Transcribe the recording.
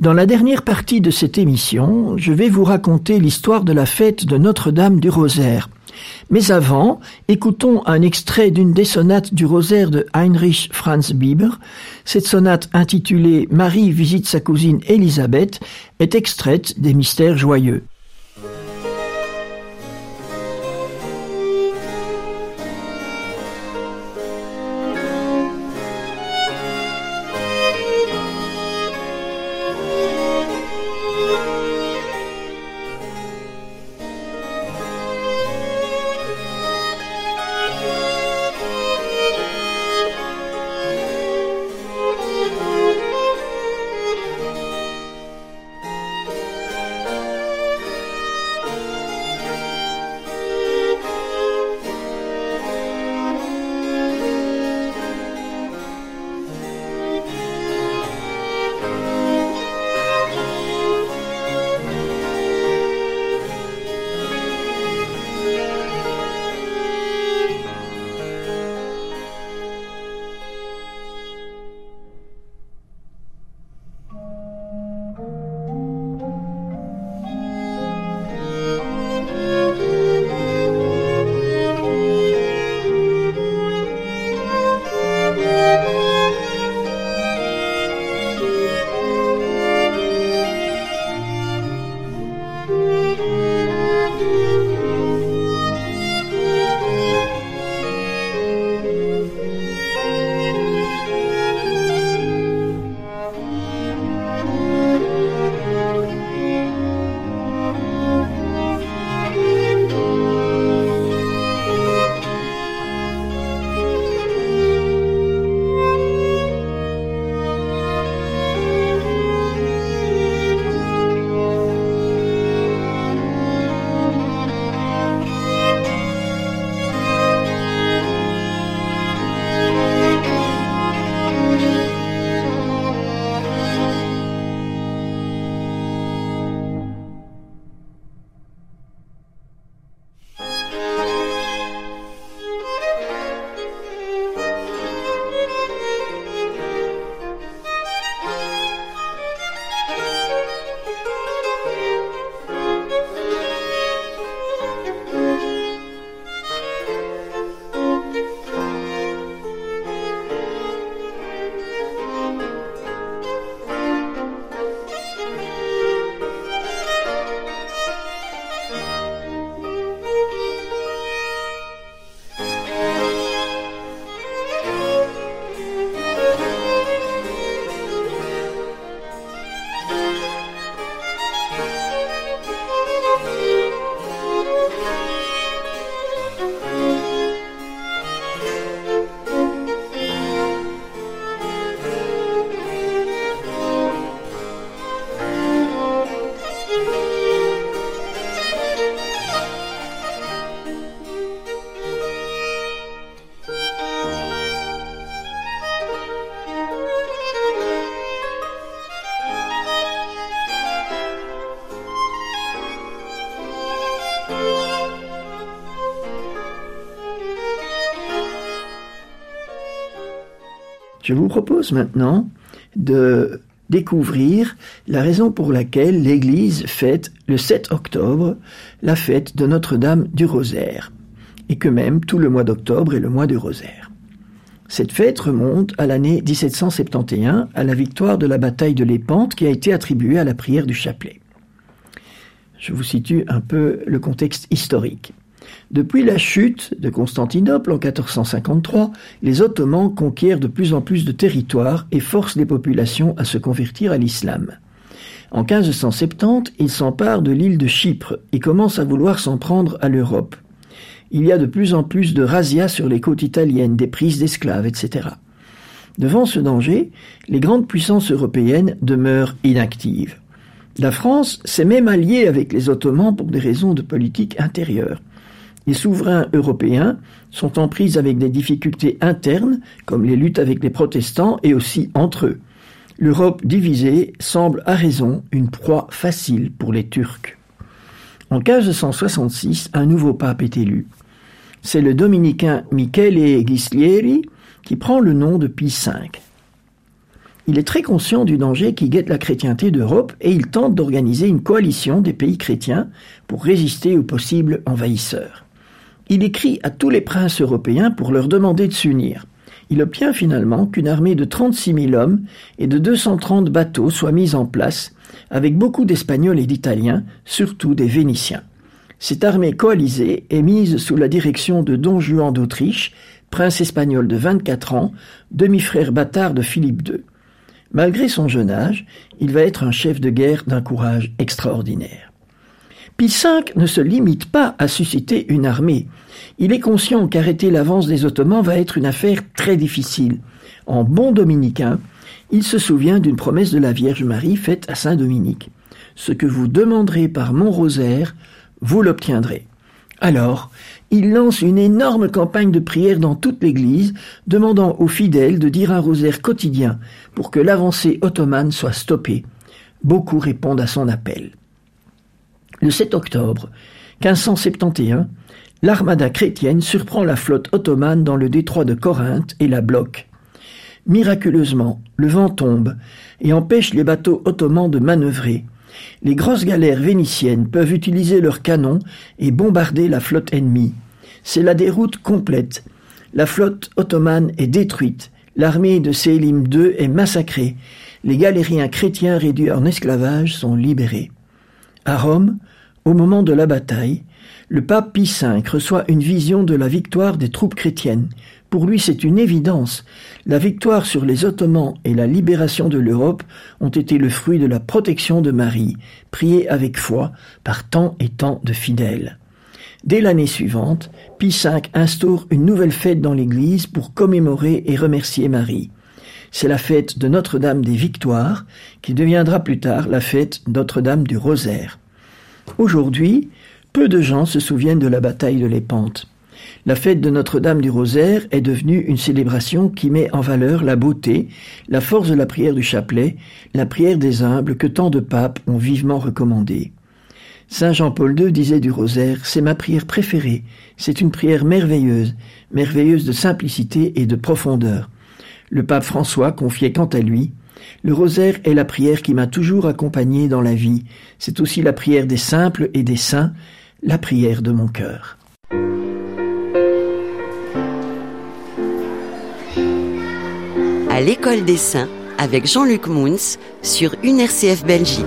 Dans la dernière partie de cette émission, je vais vous raconter l'histoire de la fête de Notre-Dame du Rosaire. Mais avant, écoutons un extrait d'une des sonates du Rosaire de Heinrich Franz Bieber. Cette sonate intitulée Marie visite sa cousine Élisabeth est extraite des Mystères joyeux. Je vous propose maintenant de découvrir la raison pour laquelle l'Église fête le 7 octobre la fête de Notre-Dame du Rosaire, et que même tout le mois d'octobre est le mois du Rosaire. Cette fête remonte à l'année 1771, à la victoire de la bataille de l'Épante qui a été attribuée à la prière du chapelet. Je vous situe un peu le contexte historique. Depuis la chute de Constantinople en 1453, les Ottomans conquièrent de plus en plus de territoires et forcent les populations à se convertir à l'islam. En 1570, ils s'emparent de l'île de Chypre et commencent à vouloir s'en prendre à l'Europe. Il y a de plus en plus de razzias sur les côtes italiennes, des prises d'esclaves, etc. Devant ce danger, les grandes puissances européennes demeurent inactives. La France s'est même alliée avec les Ottomans pour des raisons de politique intérieure. Les souverains européens sont en prise avec des difficultés internes, comme les luttes avec les protestants et aussi entre eux. L'Europe divisée semble à raison une proie facile pour les Turcs. En 1566, un nouveau pape est élu. C'est le dominicain Michele Ghislieri qui prend le nom de Pie V. Il est très conscient du danger qui guette la chrétienté d'Europe et il tente d'organiser une coalition des pays chrétiens pour résister aux possibles envahisseurs. Il écrit à tous les princes européens pour leur demander de s'unir. Il obtient finalement qu'une armée de 36 000 hommes et de 230 bateaux soit mise en place, avec beaucoup d'Espagnols et d'Italiens, surtout des Vénitiens. Cette armée coalisée est mise sous la direction de Don Juan d'Autriche, prince espagnol de 24 ans, demi-frère bâtard de Philippe II. Malgré son jeune âge, il va être un chef de guerre d'un courage extraordinaire. Pie V ne se limite pas à susciter une armée. Il est conscient qu'arrêter l'avance des Ottomans va être une affaire très difficile. En bon dominicain, il se souvient d'une promesse de la Vierge Marie faite à Saint Dominique. Ce que vous demanderez par mon rosaire, vous l'obtiendrez. Alors, il lance une énorme campagne de prière dans toute l'Église, demandant aux fidèles de dire un rosaire quotidien pour que l'avancée ottomane soit stoppée. Beaucoup répondent à son appel. Le 7 octobre 1571, l'armada chrétienne surprend la flotte ottomane dans le détroit de Corinthe et la bloque. Miraculeusement, le vent tombe et empêche les bateaux ottomans de manœuvrer. Les grosses galères vénitiennes peuvent utiliser leurs canons et bombarder la flotte ennemie. C'est la déroute complète. La flotte ottomane est détruite. L'armée de Sélim II est massacrée. Les galériens chrétiens réduits en esclavage sont libérés. À Rome, au moment de la bataille, le pape Pie V reçoit une vision de la victoire des troupes chrétiennes. Pour lui, c'est une évidence. La victoire sur les Ottomans et la libération de l'Europe ont été le fruit de la protection de Marie, priée avec foi par tant et tant de fidèles. Dès l'année suivante, Pie V instaure une nouvelle fête dans l'Église pour commémorer et remercier Marie. C'est la fête de Notre-Dame des Victoires, qui deviendra plus tard la fête Notre-Dame du Rosaire. Aujourd'hui, peu de gens se souviennent de la bataille de l'Épante. La fête de Notre-Dame du Rosaire est devenue une célébration qui met en valeur la beauté, la force de la prière du chapelet, la prière des humbles que tant de papes ont vivement recommandée. Saint Jean-Paul II disait du rosaire, c'est ma prière préférée, c'est une prière merveilleuse, merveilleuse de simplicité et de profondeur. Le pape François confiait quant à lui, le rosaire est la prière qui m'a toujours accompagné dans la vie. C'est aussi la prière des simples et des saints, la prière de mon cœur. À l'école des saints avec Jean-Luc Mouns sur UNRCF Belgique.